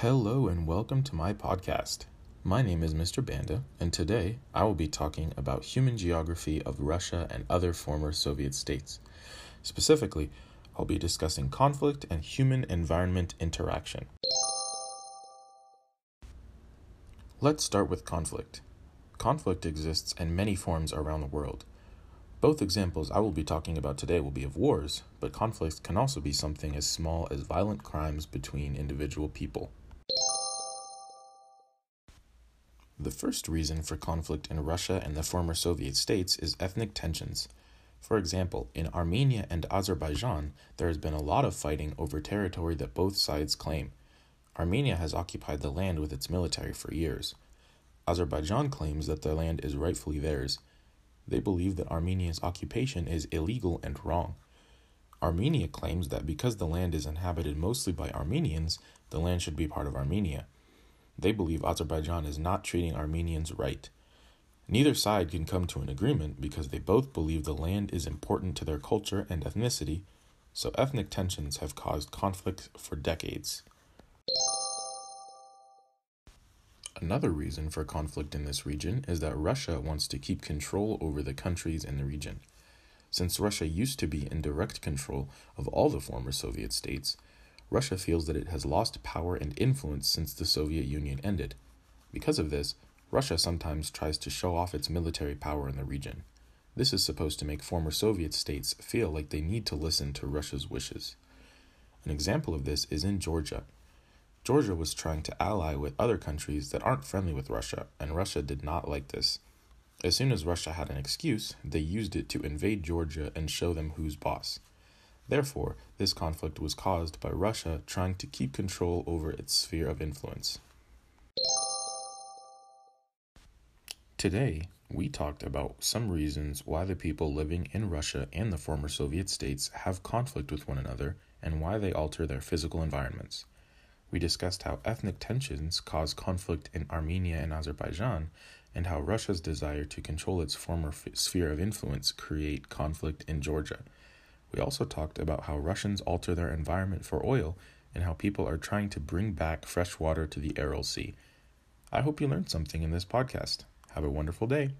Hello and welcome to my podcast. My name is Mr. Banda, and today I will be talking about human geography of Russia and other former Soviet states. Specifically, I'll be discussing conflict and human environment interaction. Let's start with conflict. Conflict exists in many forms around the world. Both examples I will be talking about today will be of wars, but conflicts can also be something as small as violent crimes between individual people. The first reason for conflict in Russia and the former Soviet states is ethnic tensions. For example, in Armenia and Azerbaijan, there has been a lot of fighting over territory that both sides claim. Armenia has occupied the land with its military for years. Azerbaijan claims that the land is rightfully theirs, they believe that Armenia's occupation is illegal and wrong. Armenia claims that because the land is inhabited mostly by Armenians, the land should be part of Armenia. They believe Azerbaijan is not treating Armenians right. Neither side can come to an agreement because they both believe the land is important to their culture and ethnicity, so ethnic tensions have caused conflict for decades. Another reason for conflict in this region is that Russia wants to keep control over the countries in the region. Since Russia used to be in direct control of all the former Soviet states, Russia feels that it has lost power and influence since the Soviet Union ended. Because of this, Russia sometimes tries to show off its military power in the region. This is supposed to make former Soviet states feel like they need to listen to Russia's wishes. An example of this is in Georgia. Georgia was trying to ally with other countries that aren't friendly with Russia, and Russia did not like this. As soon as Russia had an excuse, they used it to invade Georgia and show them who's boss. Therefore, this conflict was caused by Russia trying to keep control over its sphere of influence. Today, we talked about some reasons why the people living in Russia and the former Soviet states have conflict with one another and why they alter their physical environments. We discussed how ethnic tensions cause conflict in Armenia and Azerbaijan, and how Russia's desire to control its former f- sphere of influence create conflict in Georgia. We also talked about how Russians alter their environment for oil and how people are trying to bring back fresh water to the Aral Sea. I hope you learned something in this podcast. Have a wonderful day.